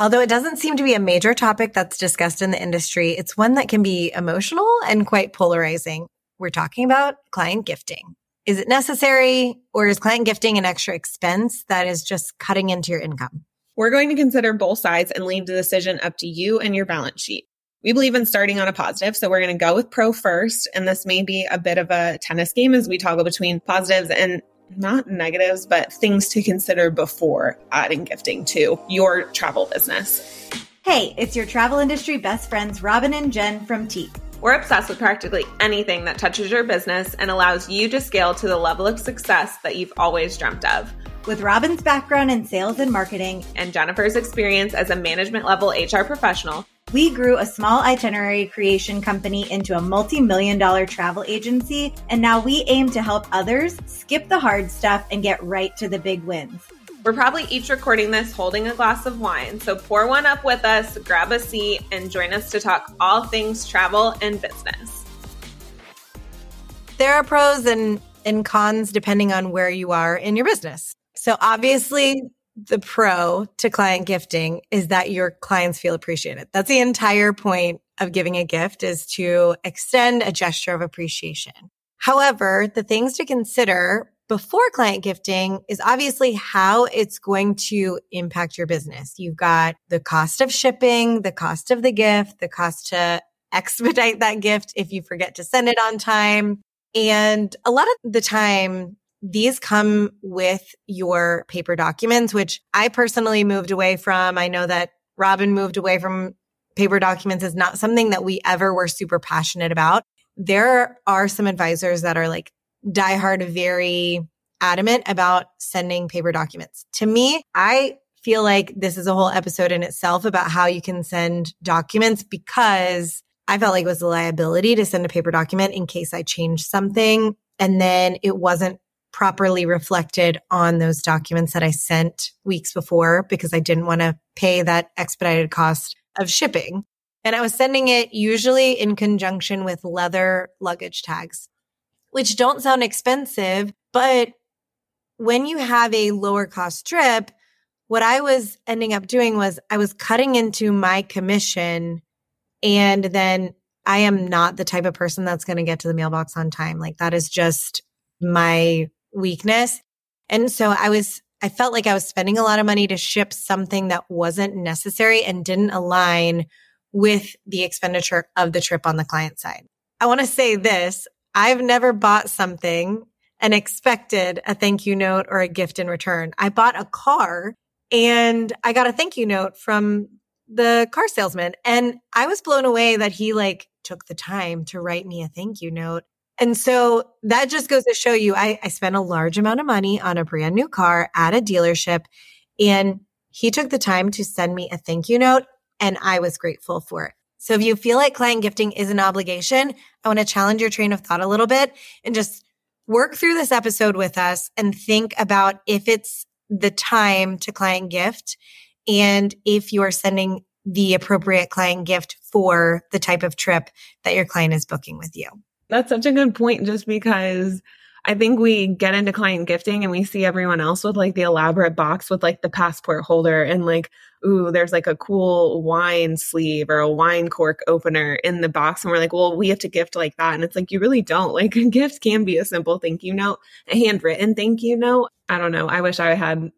Although it doesn't seem to be a major topic that's discussed in the industry, it's one that can be emotional and quite polarizing. We're talking about client gifting. Is it necessary or is client gifting an extra expense that is just cutting into your income? We're going to consider both sides and leave the decision up to you and your balance sheet. We believe in starting on a positive, so we're going to go with pro first. And this may be a bit of a tennis game as we toggle between positives and not negatives, but things to consider before adding gifting to your travel business. Hey, it's your travel industry best friends, Robin and Jen from Tique. We're obsessed with practically anything that touches your business and allows you to scale to the level of success that you've always dreamt of. With Robin's background in sales and marketing and Jennifer's experience as a management level HR professional, we grew a small itinerary creation company into a multi million dollar travel agency, and now we aim to help others skip the hard stuff and get right to the big wins. We're probably each recording this holding a glass of wine, so pour one up with us, grab a seat, and join us to talk all things travel and business. There are pros and, and cons depending on where you are in your business. So obviously, the pro to client gifting is that your clients feel appreciated. That's the entire point of giving a gift is to extend a gesture of appreciation. However, the things to consider before client gifting is obviously how it's going to impact your business. You've got the cost of shipping, the cost of the gift, the cost to expedite that gift if you forget to send it on time. And a lot of the time, these come with your paper documents, which I personally moved away from. I know that Robin moved away from paper documents is not something that we ever were super passionate about. There are some advisors that are like diehard, very adamant about sending paper documents. To me, I feel like this is a whole episode in itself about how you can send documents because I felt like it was a liability to send a paper document in case I changed something and then it wasn't properly reflected on those documents that I sent weeks before because I didn't want to pay that expedited cost of shipping. And I was sending it usually in conjunction with leather luggage tags, which don't sound expensive, but when you have a lower cost trip, what I was ending up doing was I was cutting into my commission and then I am not the type of person that's going to get to the mailbox on time. Like that is just my weakness. And so I was, I felt like I was spending a lot of money to ship something that wasn't necessary and didn't align with the expenditure of the trip on the client side. I want to say this. I've never bought something and expected a thank you note or a gift in return. I bought a car and I got a thank you note from the car salesman and I was blown away that he like took the time to write me a thank you note and so that just goes to show you, I, I spent a large amount of money on a brand new car at a dealership and he took the time to send me a thank you note and I was grateful for it. So if you feel like client gifting is an obligation, I want to challenge your train of thought a little bit and just work through this episode with us and think about if it's the time to client gift and if you're sending the appropriate client gift for the type of trip that your client is booking with you. That's such a good point, just because I think we get into client gifting and we see everyone else with like the elaborate box with like the passport holder and like, ooh, there's like a cool wine sleeve or a wine cork opener in the box. And we're like, well, we have to gift like that. And it's like, you really don't. Like a gift can be a simple thank you note, a handwritten thank you note. I don't know. I wish I had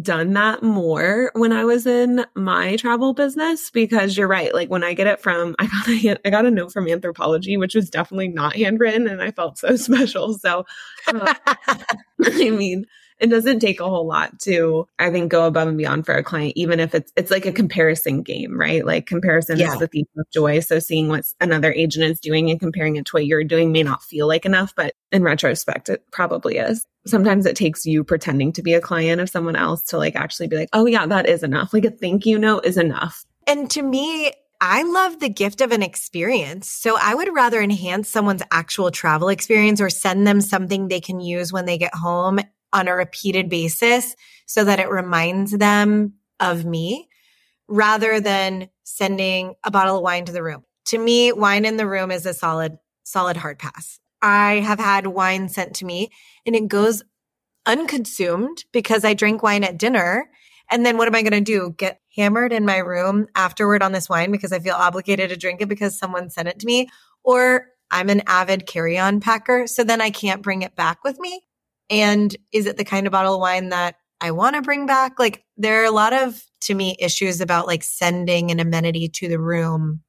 done that more when I was in my travel business because you're right. Like when I get it from, I got a, I got a note from Anthropologie, which was definitely not handwritten and I felt so special. So, uh, I mean, it doesn't take a whole lot to i think go above and beyond for a client even if it's it's like a comparison game right? Like comparison yeah. is the thief of joy. So seeing what another agent is doing and comparing it to what you're doing may not feel like enough but in retrospect it probably is. Sometimes it takes you pretending to be a client of someone else to like actually be like oh yeah that is enough. Like a thank you note is enough. And to me I love the gift of an experience. So I would rather enhance someone's actual travel experience or send them something they can use when they get home on a repeated basis so that it reminds them of me rather than sending a bottle of wine to the room. To me, wine in the room is a solid, solid hard pass. I have had wine sent to me and it goes unconsumed because I drink wine at dinner And then what am I going to do? Get hammered in my room afterward on this wine because I feel obligated to drink it because someone sent it to me? Or I'm an avid carry on packer. So then I can't bring it back with me. And is it the kind of bottle of wine that I want to bring back? Like there are a lot of, to me, issues about like sending an amenity to the room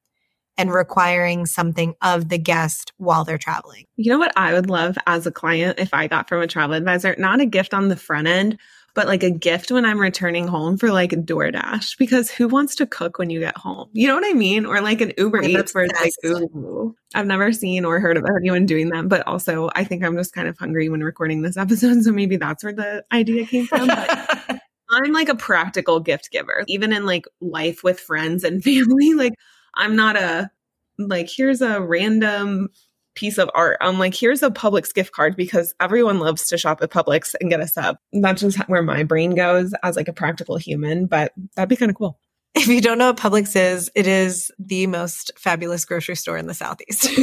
and requiring something of the guest while they're traveling. You know what I would love as a client if I got from a travel advisor? Not a gift on the front end, but like a gift when I'm returning home for like DoorDash because who wants to cook when you get home? You know what I mean? Or like an Uber I'm Eats where it's like, ooh, I've never seen or heard of anyone doing that. But also, I think I'm just kind of hungry when recording this episode. So maybe that's where the idea came from. But I'm like a practical gift giver, even in like life with friends and family. Like, I'm not a, like, here's a random piece of art. I'm like, here's a Publix gift card because everyone loves to shop at Publix and get a sub. That's just where my brain goes as like a practical human, but that'd be kind of cool. if you don't know what Publix is, it is the most fabulous grocery store in the Southeast.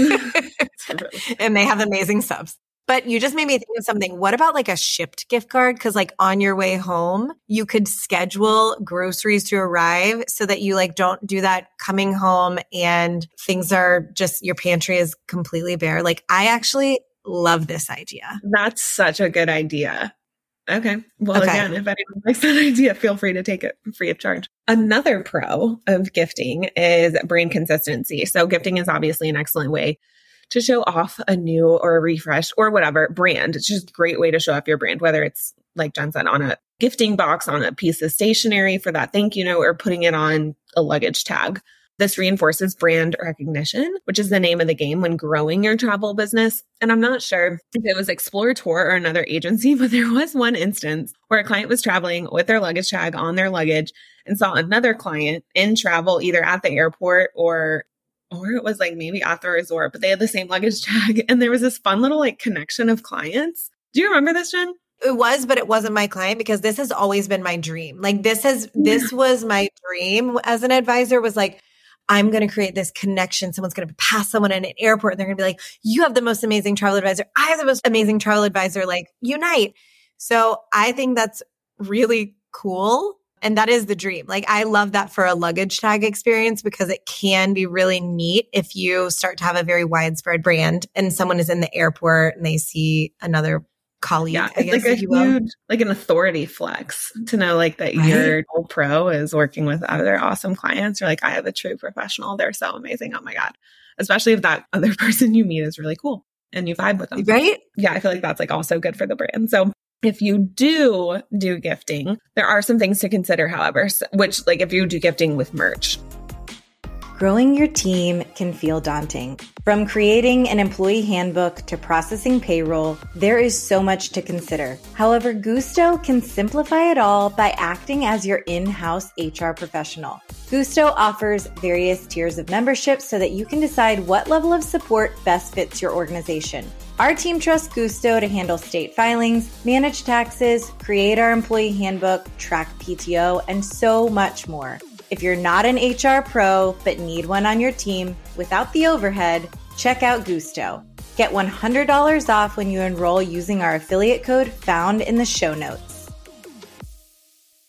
and they have amazing subs. But you just made me think of something. What about like a shipped gift card? Cause like on your way home, you could schedule groceries to arrive so that you like don't do that coming home and things are just your pantry is completely bare. Like I actually love this idea. That's such a good idea. Okay. Well, Okay. again, if anyone likes that idea, feel free to take it free of charge. Another pro of gifting is brand consistency. So, gifting is obviously an excellent way to show off a new or a refresh or whatever brand. It's just a great way to show off your brand, whether it's like Jen said, on a gifting box, on a piece of stationery for that thank you note, or putting it on a luggage tag. This reinforces brand recognition, which is the name of the game when growing your travel business. And I'm not sure if it was Explore Tour or another agency, but there was one instance where a client was traveling with their luggage tag on their luggage and saw another client in travel either at the airport or or it was like maybe at the resort, but they had the same luggage tag. And there was this fun little like connection of clients. Do you remember this, Jen? It was, but it wasn't my client because this has always been my dream. Like this has, this was my dream as an advisor was like, I'm going to create this connection. Someone's going to pass someone in an airport and they're going to be like, you have the most amazing travel advisor. I have the most amazing travel advisor. Like unite. So I think that's really cool. And that is the dream. Like I love that for a luggage tag experience because it can be really neat if you start to have a very widespread brand and someone is in the airport and they see another colleague. Yeah, I it's guess like a if you will. huge, like an authority flex to know like that Right? your old pro is working with other awesome clients. You're like, I have a true professional. They're so amazing. Oh my God. Especially if that other person you meet is really cool and you vibe with them. Right? Yeah, I feel like that's like also good for the brand. So if you do do gifting, there are some things to consider, however, which like if you do gifting with merch, Growing your team can feel daunting. From creating an employee handbook to processing payroll, there is so much to consider. However, Gusto can simplify it all by acting as your in house HR professional. Gusto offers various tiers of membership so that you can decide what level of support best fits your organization. Our team trusts Gusto to handle state filings, manage taxes, create our employee handbook, track PTO, and so much more. If you're not an HR pro but need one on your team without the overhead, check out Gusto. Get $100 off when you enroll using our affiliate code found in the show notes.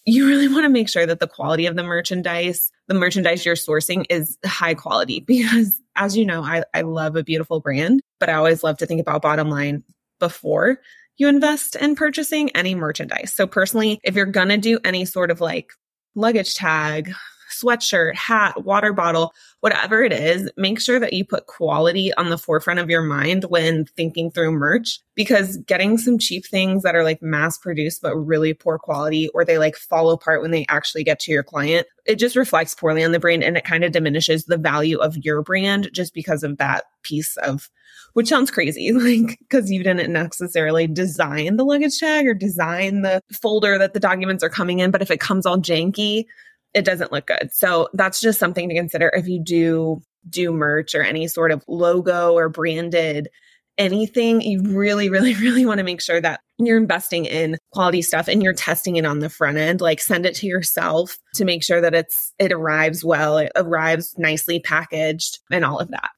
you really want to make sure that the quality of the merchandise, the merchandise you're sourcing is high quality because as you know, I, I love a beautiful brand, but I always love to think about bottom line before you invest in purchasing any merchandise. So personally, if you're going to do any sort of like luggage tag, sweatshirt, hat, water bottle, whatever it is, make sure that you put quality on the forefront of your mind when thinking through merch because getting some cheap things that are like mass produced but really poor quality or they like fall apart when they actually get to your client, it just reflects poorly on the brand and it kind of diminishes the value of your brand just because of that piece of which sounds crazy, like because you didn't necessarily design the luggage tag or design the folder that the documents are coming in. But if it comes all janky, it doesn't look good. So that's just something to consider if you do do merch or any sort of logo or branded anything. You really, really, really want to make sure that you're investing in quality stuff and you're testing it on the front end. Like send it to yourself to make sure that it's it arrives well, it arrives nicely packaged and all of that.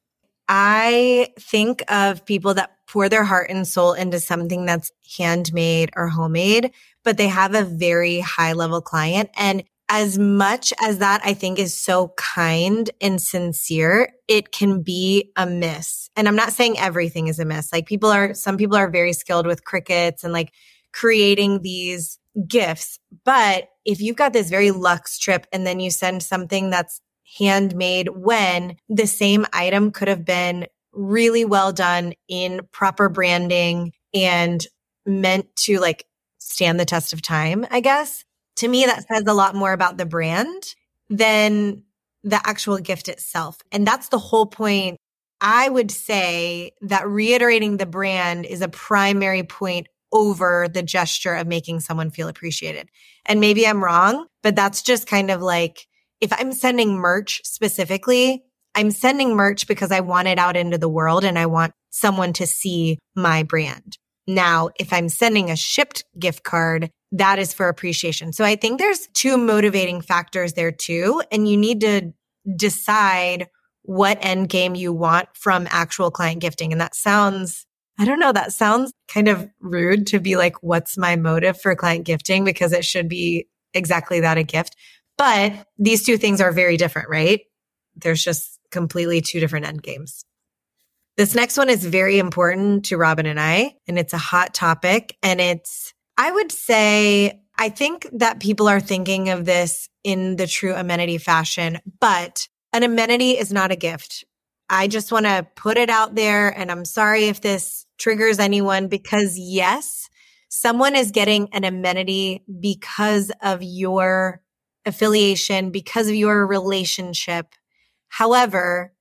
I think of people that pour their heart and soul into something that's handmade or homemade, but they have a very high level client. And as much as that I think is so kind and sincere, it can be a miss. And I'm not saying everything is a miss. Like people are, some people are very skilled with Cricuts and like creating these gifts. But if you've got this very luxe trip and then you send something that's handmade when the same item could have been really well done in proper branding and meant to like stand the test of time, I guess. To me, that says a lot more about the brand than the actual gift itself. And that's the whole point. I would say that reiterating the brand is a primary point over the gesture of making someone feel appreciated. And maybe I'm wrong, but that's just kind of like if I'm sending merch specifically, I'm sending merch because I want it out into the world and I want someone to see my brand. Now, if I'm sending a shipped gift card, that is for appreciation. So I think there's two motivating factors there too. And you need to decide what end game you want from actual client gifting. And that sounds, I don't know, that sounds kind of rude to be like, what's my motive for client gifting? Because it should be exactly that a gift. But these two things are very different, right? There's just completely two different end games. This next one is very important to Robin and I, and it's a hot topic. And it's, I would say, I think that people are thinking of this in the true amenity fashion, but an amenity is not a gift. I just want to put it out there. And I'm sorry if this triggers anyone because yes, someone is getting an amenity because of your affiliation, because of your relationship. However,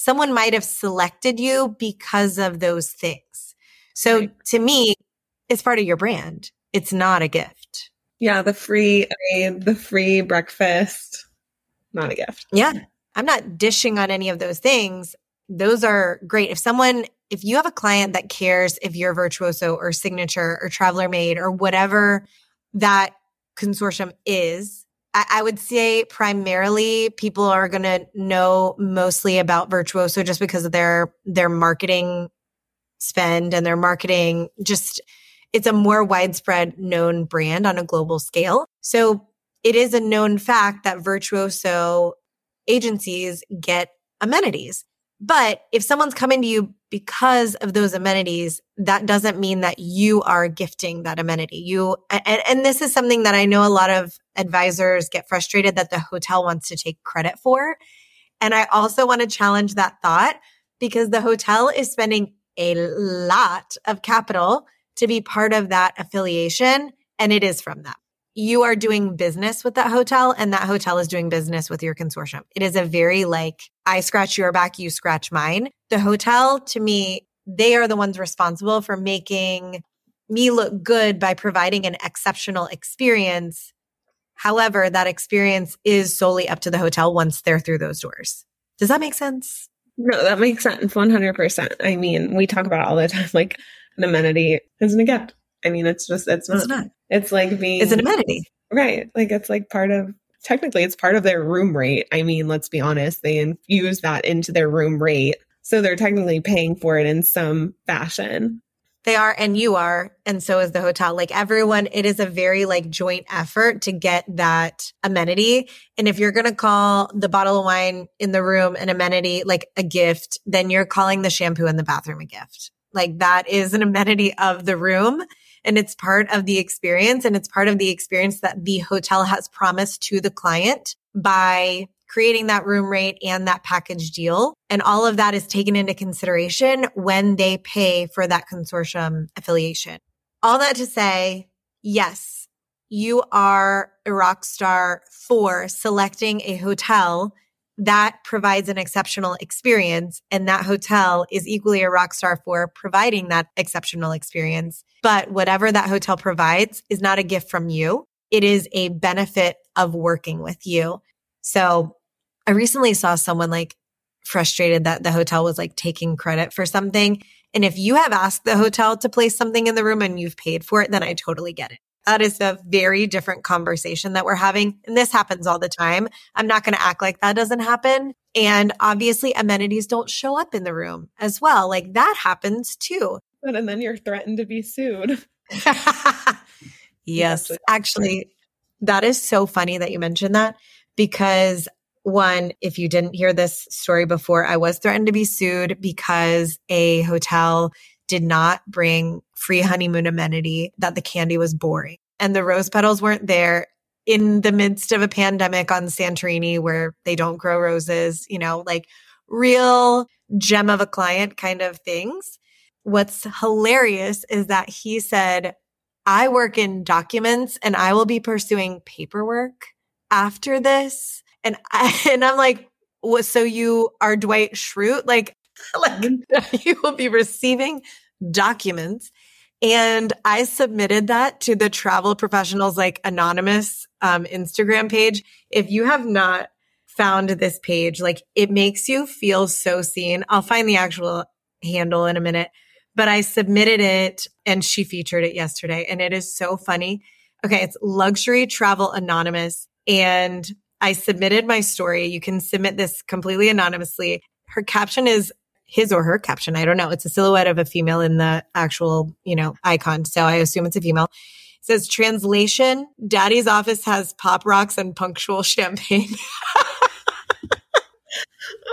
someone might have selected you because of those things. So right. to me, it's part of your brand. It's not a gift. Yeah, the free the free breakfast, not a gift. Yeah. I'm not dishing on any of those things. Those are great. If someone if you have a client that cares if you're virtuoso or signature or traveler made or whatever that consortium is, I, would say primarily people are going to know mostly about Virtuoso just because of their, their marketing spend and their marketing just, it's a more widespread known brand on a global scale. So it is a known fact that Virtuoso agencies get amenities. But if someone's coming to you because of those amenities, that doesn't mean that you are gifting that amenity. You, and, and, this is something that I know a lot of advisors get frustrated that the hotel wants to take credit for. And I also want to challenge that thought because the hotel is spending a lot of capital to be part of that affiliation and it is from them you are doing business with that hotel and that hotel is doing business with your consortium. It is a very like, I scratch your back, you scratch mine. The hotel to me, they are the ones responsible for making me look good by providing an exceptional experience. However, that experience is solely up to the hotel once they're through those doors. Does that make sense? No, that makes sense 100%. I mean, we talk about all the time like an amenity isn't a gift. I mean, it's just, it's, it's not. It's like being, it's an amenity. Right. Like it's like part of, technically, it's part of their room rate. I mean, let's be honest, they infuse that into their room rate. So they're technically paying for it in some fashion. They are, and you are, and so is the hotel. Like everyone, it is a very like joint effort to get that amenity. And if you're going to call the bottle of wine in the room an amenity, like a gift, then you're calling the shampoo in the bathroom a gift. Like that is an amenity of the room and it's part of the experience and it's part of the experience that the hotel has promised to the client by creating that room rate and that package deal. And all of that is taken into consideration when they pay for that consortium affiliation. All that to say, yes, you are a rock star for selecting a hotel that provides an exceptional experience. And that hotel is equally a rock star for providing that exceptional experience. But whatever that hotel provides is not a gift from you. It is a benefit of working with you. So I recently saw someone like frustrated that the hotel was like taking credit for something. And if you have asked the hotel to place something in the room and you've paid for it, then I totally get it. That is a very different conversation that we're having. And this happens all the time. I'm not going to act like that doesn't happen. And obviously amenities don't show up in the room as well. Like that happens too. And then you're threatened to be sued. yes. Actually, that is so funny that you mentioned that because one, if you didn't hear this story before, I was threatened to be sued because a hotel did not bring free honeymoon amenity that the candy was boring and the rose petals weren't there in the midst of a pandemic on Santorini where they don't grow roses, you know, like real gem of a client kind of things. What's hilarious is that he said, I work in documents and I will be pursuing paperwork after this. And I, and I'm like, what, so you are Dwight Schrute? Like, like mm. you will be receiving documents. And I submitted that to the travel professionals like anonymous um, Instagram page. If you have not found this page, like it makes you feel so seen. I'll find the actual handle in a minute, but I submitted it and she featured it yesterday and it is so funny. Okay. It's luxury travel anonymous and I submitted my story. You can submit this completely anonymously. Her caption is his or her caption. I don't know. It's a silhouette of a female in the actual, you know, icon. So I assume it's a female. It says translation, daddy's office has pop rocks and punctual champagne.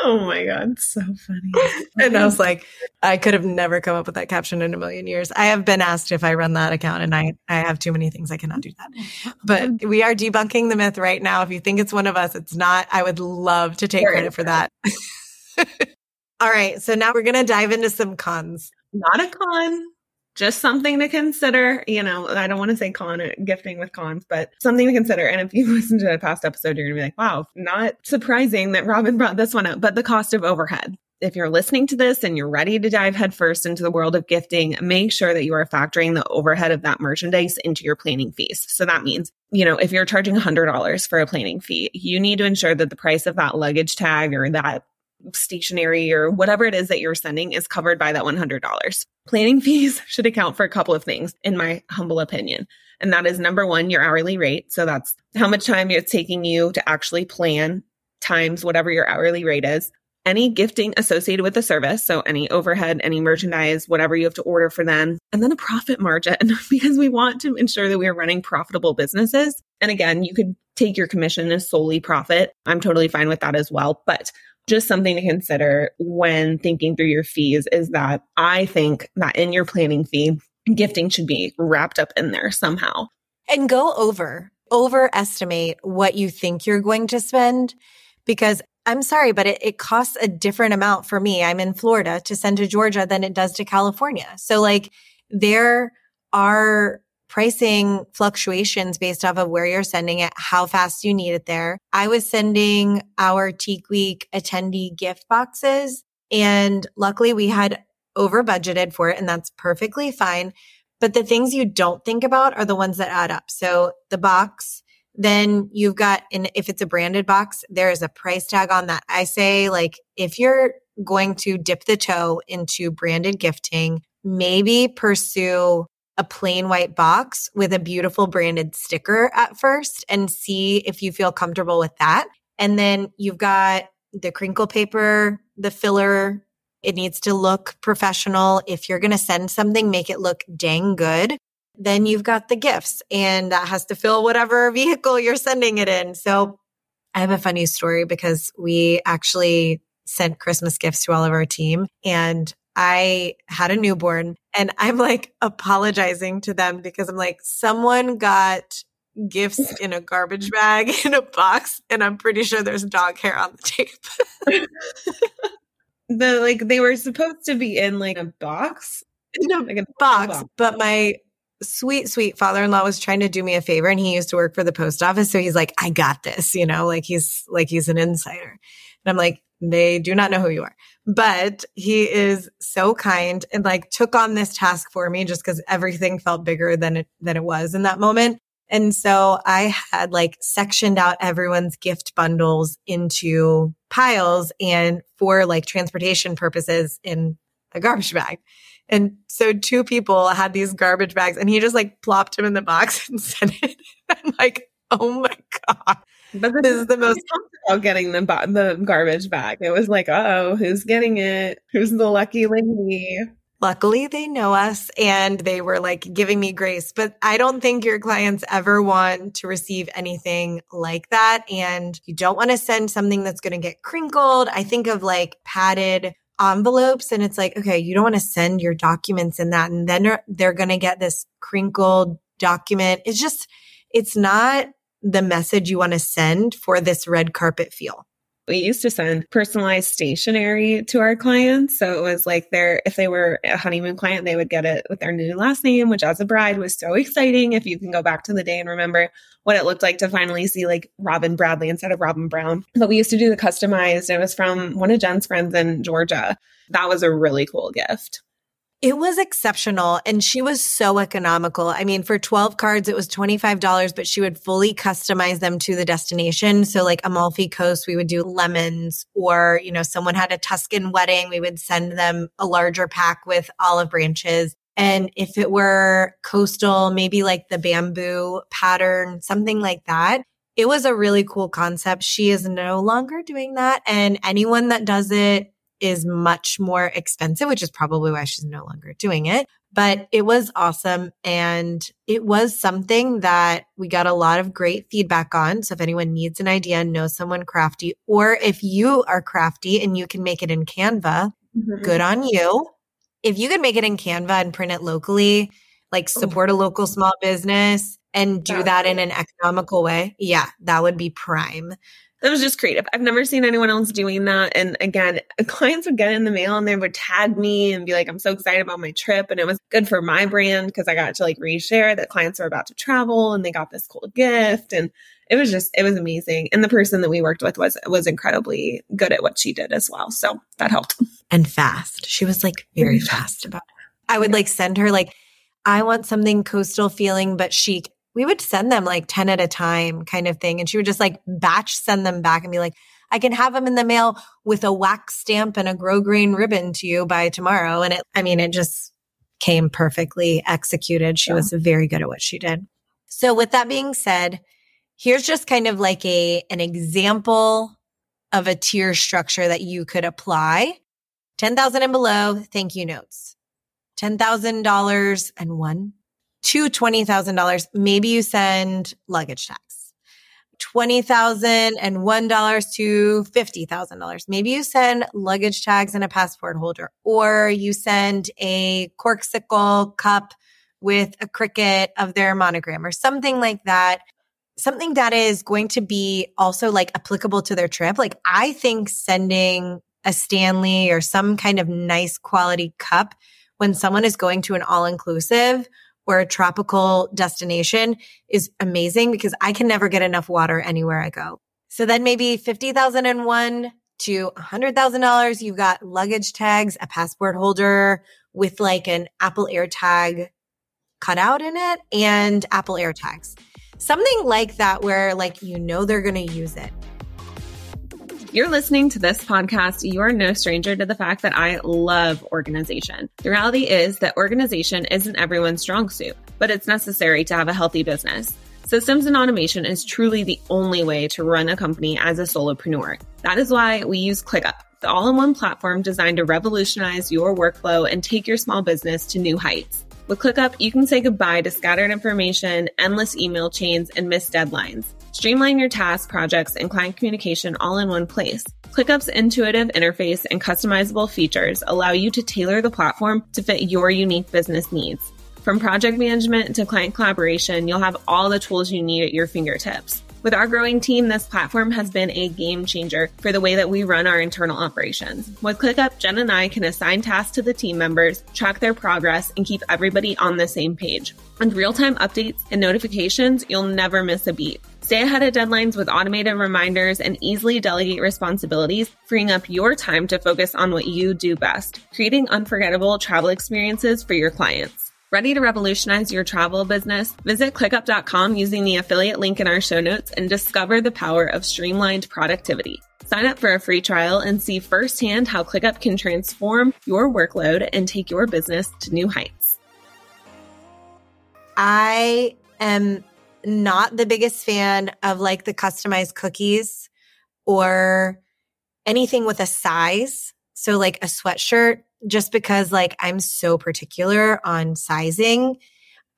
oh my God. So funny. and I was like, I could have never come up with that caption in a million years. I have been asked if I run that account and I, I have too many things. I cannot do that. But we are debunking the myth right now. If you think it's one of us, it's not. I would love to take credit for that. All right. So now we're going to dive into some cons. Not a con, just something to consider. You know, I don't want to say con uh, gifting with cons, but something to consider. And if you listen to a past episode, you're going to be like, wow, not surprising that Robin brought this one up, but the cost of overhead. If you're listening to this and you're ready to dive headfirst into the world of gifting, make sure that you are factoring the overhead of that merchandise into your planning fees. So that means, you know, if you're charging $100 for a planning fee, you need to ensure that the price of that luggage tag or that stationery or whatever it is that you're sending is covered by that $100. Planning fees should account for a couple of things, in my humble opinion. And that is number one, your hourly rate. So that's how much time it's taking you to actually plan times whatever your hourly rate is. Any gifting associated with the service. So any overhead, any merchandise, whatever you have to order for them. And then a profit margin because we want to ensure that we are running profitable businesses. And again, you could take your commission as solely profit. I'm totally fine with that as well. But just something to consider when thinking through your fees is that I think that in your planning fee, gifting should be wrapped up in there somehow. And go over, overestimate what you think you're going to spend because I'm sorry, but it, it costs a different amount for me. I'm in Florida to send to Georgia than it does to California. So like there are pricing fluctuations based off of where you're sending it, how fast you need it there. I was sending our Tique Week attendee gift boxes and luckily we had over budgeted for it and that's perfectly fine. But the things you don't think about are the ones that add up. So the box, then you've got, and if it's a branded box, there is a price tag on that. I say like, if you're going to dip the toe into branded gifting, maybe pursue a plain white box with a beautiful branded sticker at first and see if you feel comfortable with that. And then you've got the crinkle paper, the filler. It needs to look professional. If you're going to send something, make it look dang good. Then you've got the gifts and that has to fill whatever vehicle you're sending it in. So I have a funny story because we actually sent Christmas gifts to all of our team and I had a newborn and I'm like apologizing to them because I'm like, someone got gifts in a garbage bag in a box and I'm pretty sure there's dog hair on the tape. the like they were supposed to be in like a box. A, like a box, box, but my sweet, sweet father in law was trying to do me a favor and he used to work for the post office. So he's like, I got this, you know, like he's like he's an insider. And I'm like, they do not know who you are, but he is so kind and like took on this task for me just because everything felt bigger than it, than it was in that moment. And so I had like sectioned out everyone's gift bundles into piles and for like transportation purposes in a garbage bag. And so two people had these garbage bags and he just like plopped them in the box and sent it. I'm like, oh my God. But this, is the most about getting the the garbage bag. It was like, oh, who's getting it? Who's the lucky lady? Luckily, they know us and they were like giving me grace. But I don't think your clients ever want to receive anything like that. And you don't want to send something that's going to get crinkled. I think of like padded envelopes and it's like, okay, you don't want to send your documents in that. And then they're, they're going to get this crinkled document. It's just, it's not the message you want to send for this red carpet feel. We used to send personalized stationery to our clients. So it was like their, if they were a honeymoon client, they would get it with their new last name, which as a bride was so exciting. If you can go back to the day and remember what it looked like to finally see like Robin Bradley instead of Robin Brown. But we used to do the customized. It was from one of Jen's friends in Georgia. That was a really cool gift. It was exceptional and she was so economical. I mean, for 12 cards, it was $25, but she would fully customize them to the destination. So like Amalfi Coast, we would do lemons or, you know, someone had a Tuscan wedding. We would send them a larger pack with olive branches. And if it were coastal, maybe like the bamboo pattern, something like that. It was a really cool concept. She is no longer doing that. And anyone that does it is much more expensive, which is probably why she's no longer doing it. But it was awesome. And it was something that we got a lot of great feedback on. So if anyone needs an idea, know someone crafty, or if you are crafty and you can make it in Canva, mm-hmm. good on you. If you can make it in Canva and print it locally, like support a local small business and do that in an economical way, yeah, that would be prime that was just creative. I've never seen anyone else doing that. And again, clients would get in the mail and they would tag me and be like, I'm so excited about my trip. And it was good for my brand because I got to like reshare that clients are about to travel and they got this cool gift. And it was just, it was amazing. And the person that we worked with was, was incredibly good at what she did as well. So that helped. And fast. She was like very fast about it. I would like send her like, I want something coastal feeling, but chic we would send them like 10 at a time kind of thing. And she would just like batch send them back and be like, I can have them in the mail with a wax stamp and a grosgrain ribbon to you by tomorrow. And it, I mean, it just came perfectly executed. She yeah. was very good at what she did. So with that being said, here's just kind of like a, an example of a tier structure that you could apply. 10,000 and below, thank you notes. $10,000 and one to $20,000, maybe you send luggage tax. $20,001 to $50,000. Maybe you send luggage tags and a passport holder, or you send a Corkcicle cup with a Cricut of their monogram or something like that. Something that is going to be also like applicable to their trip. Like I think sending a Stanley or some kind of nice quality cup when someone is going to an all inclusive or a tropical destination is amazing because I can never get enough water anywhere I go. So then maybe 50,001 to $100,000, you've got luggage tags, a passport holder with like an Apple AirTag cut out in it and Apple AirTags. Something like that where like you know they're going to use it you're listening to this podcast, you're no stranger to the fact that I love organization. The reality is that organization isn't everyone's strong suit, but it's necessary to have a healthy business. Systems and automation is truly the only way to run a company as a solopreneur. That is why we use ClickUp, the all-in-one platform designed to revolutionize your workflow and take your small business to new heights. With ClickUp, you can say goodbye to scattered information, endless email chains, and missed deadlines. Streamline your tasks, projects, and client communication all in one place. ClickUp's intuitive interface and customizable features allow you to tailor the platform to fit your unique business needs. From project management to client collaboration, you'll have all the tools you need at your fingertips. With our growing team, this platform has been a game changer for the way that we run our internal operations. With ClickUp, Jen and I can assign tasks to the team members, track their progress, and keep everybody on the same page. With real time updates and notifications, you'll never miss a beat. Stay ahead of deadlines with automated reminders and easily delegate responsibilities, freeing up your time to focus on what you do best, creating unforgettable travel experiences for your clients. Ready to revolutionize your travel business? Visit clickup.com using the affiliate link in our show notes and discover the power of streamlined productivity. Sign up for a free trial and see firsthand how ClickUp can transform your workload and take your business to new heights. I am not the biggest fan of like the customized cookies or anything with a size. So, like a sweatshirt, just because like I'm so particular on sizing.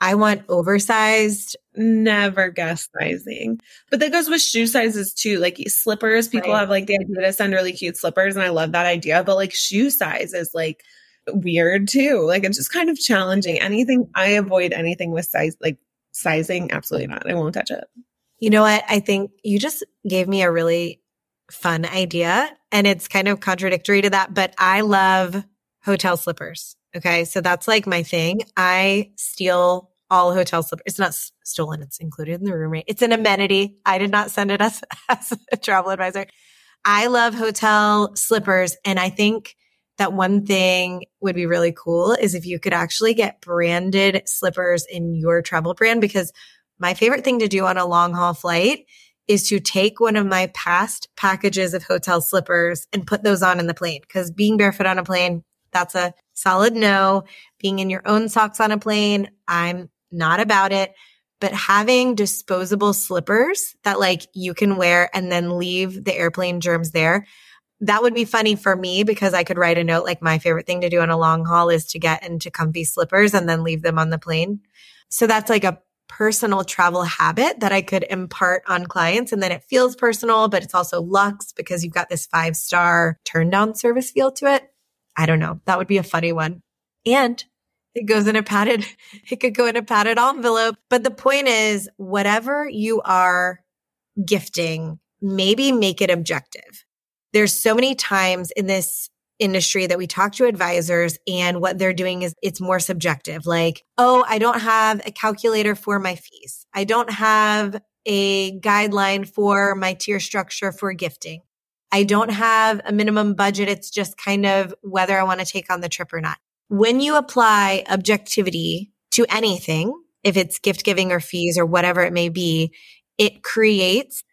I want oversized. Never guess sizing. But that goes with shoe sizes too. Like slippers, people right. have like the idea to send really cute slippers, and I love that idea. But like shoe size is like weird too. Like it's just kind of challenging. Anything I avoid anything with size like sizing, absolutely not. I won't touch it. You know what? I think you just gave me a really fun idea and it's kind of contradictory to that, but I love hotel slippers. Okay. So that's like my thing. I steal all hotel slippers. It's not s- stolen. It's included in the room rate. It's an amenity. I did not send it as, as a travel advisor. I love hotel slippers. And I think that one thing would be really cool is if you could actually get branded slippers in your travel brand, because my favorite thing to do on a long haul flight is to take one of my past packages of hotel slippers and put those on in the plane. Cause being barefoot on a plane, that's a solid no. Being in your own socks on a plane, I'm not about it. But having disposable slippers that like you can wear and then leave the airplane germs there, that would be funny for me because I could write a note like my favorite thing to do on a long haul is to get into comfy slippers and then leave them on the plane. So that's like a personal travel habit that I could impart on clients. And then it feels personal, but it's also luxe because you've got this five star turn down service feel to it. I don't know. That would be a funny one. And it goes in a padded, it could go in a padded envelope. But the point is, whatever you are gifting, maybe make it objective. There's so many times in this industry that we talk to advisors and what they're doing is it's more subjective. Like, oh, I don't have a calculator for my fees. I don't have a guideline for my tier structure for gifting. I don't have a minimum budget. It's just kind of whether I want to take on the trip or not. When you apply objectivity to anything, if it's gift giving or fees or whatever it may be, it creates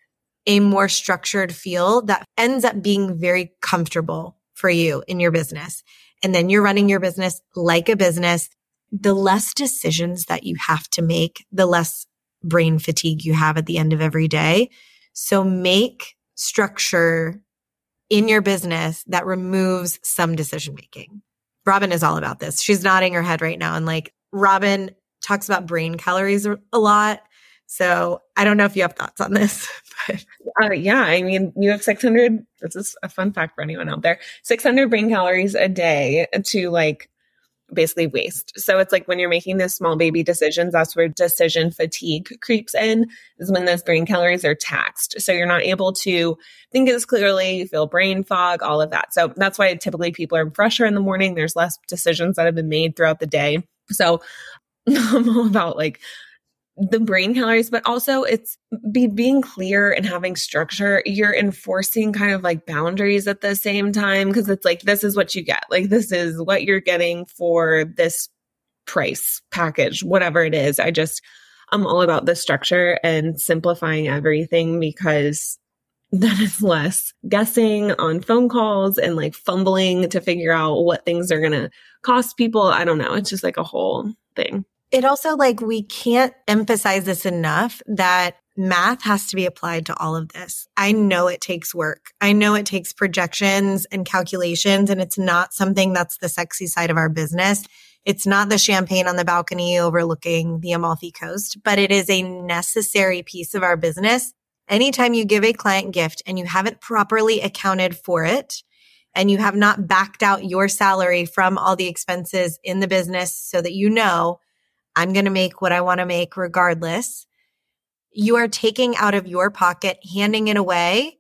a more structured feel that ends up being very comfortable for you in your business. And then you're running your business like a business. The less decisions that you have to make, the less brain fatigue you have at the end of every day. So make structure in your business that removes some decision making. Robin is all about this. She's nodding her head right now. And like Robin talks about brain calories a lot. So I don't know if you have thoughts on this. But. Uh, yeah, I mean, you have 600. This is a fun fact for anyone out there 600 brain calories a day to like basically waste. So it's like when you're making those small baby decisions, that's where decision fatigue creeps in, is when those brain calories are taxed. So you're not able to think as clearly, you feel brain fog, all of that. So that's why typically people are fresher in the morning. There's less decisions that have been made throughout the day. So I'm all about like the brain calories, but also it's be being clear and having structure. You're enforcing kind of like boundaries at the same time because it's like this is what you get. Like this is what you're getting for this price package, whatever it is. I just I'm all about the structure and simplifying everything because that is less guessing on phone calls and like fumbling to figure out what things are going to cost people. I don't know. It's just like a whole thing. It also like we can't emphasize this enough that math has to be applied to all of this. I know it takes work. I know it takes projections and calculations and it's not something that's the sexy side of our business. It's not the champagne on the balcony overlooking the Amalfi Coast, but it is a necessary piece of our business. Anytime you give a client gift and you haven't properly accounted for it, and you have not backed out your salary from all the expenses in the business so that you know I'm going to make what I want to make regardless. You are taking out of your pocket, handing it away,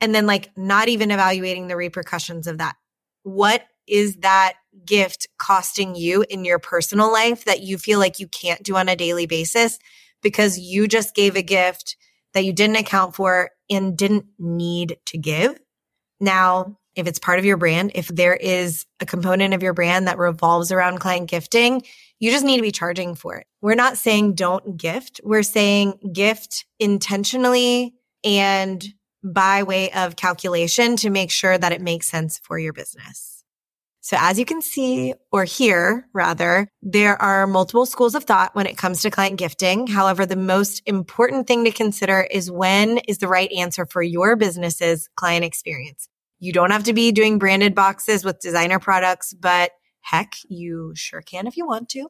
and then like not even evaluating the repercussions of that. What is that gift costing you in your personal life that you feel like you can't do on a daily basis because you just gave a gift that you didn't account for and didn't need to give? Now, if it's part of your brand, if there is a component of your brand that revolves around client gifting, you just need to be charging for it. We're not saying don't gift. We're saying gift intentionally and by way of calculation to make sure that it makes sense for your business. So as you can see or hear rather, there are multiple schools of thought when it comes to client gifting. However, the most important thing to consider is when is the right answer for your business's client experience. You don't have to be doing branded boxes with designer products, but heck, you sure can if you want to.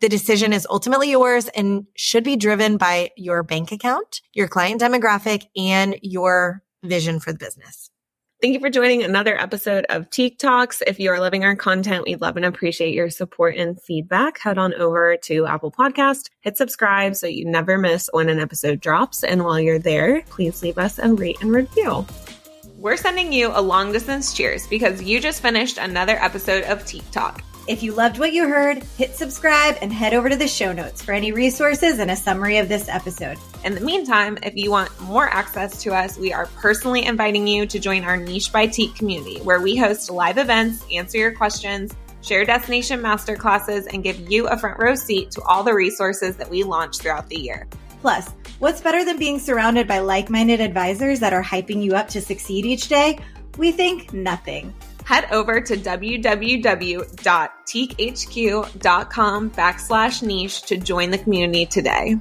The decision is ultimately yours and should be driven by your bank account, your client demographic, and your vision for the business. Thank you for joining another episode of Tique Talks. If you are loving our content, we'd love and appreciate your support and feedback. Head on over to Apple Podcast, hit subscribe so you never miss when an episode drops. And while you're there, please leave us a rate and review. We're sending you a long distance cheers because you just finished another episode of Tique Talk. If you loved what you heard, hit subscribe and head over to the show notes for any resources and a summary of this episode. In the meantime, if you want more access to us, we are personally inviting you to join our Niche by Tique community, where we host live events, answer your questions, share destination masterclasses, and give you a front row seat to all the resources that we launch throughout the year. Plus, what's better than being surrounded by like minded advisors that are hyping you up to succeed each day? We think nothing head over to www.tiquehq.com backslash niche to join the community today.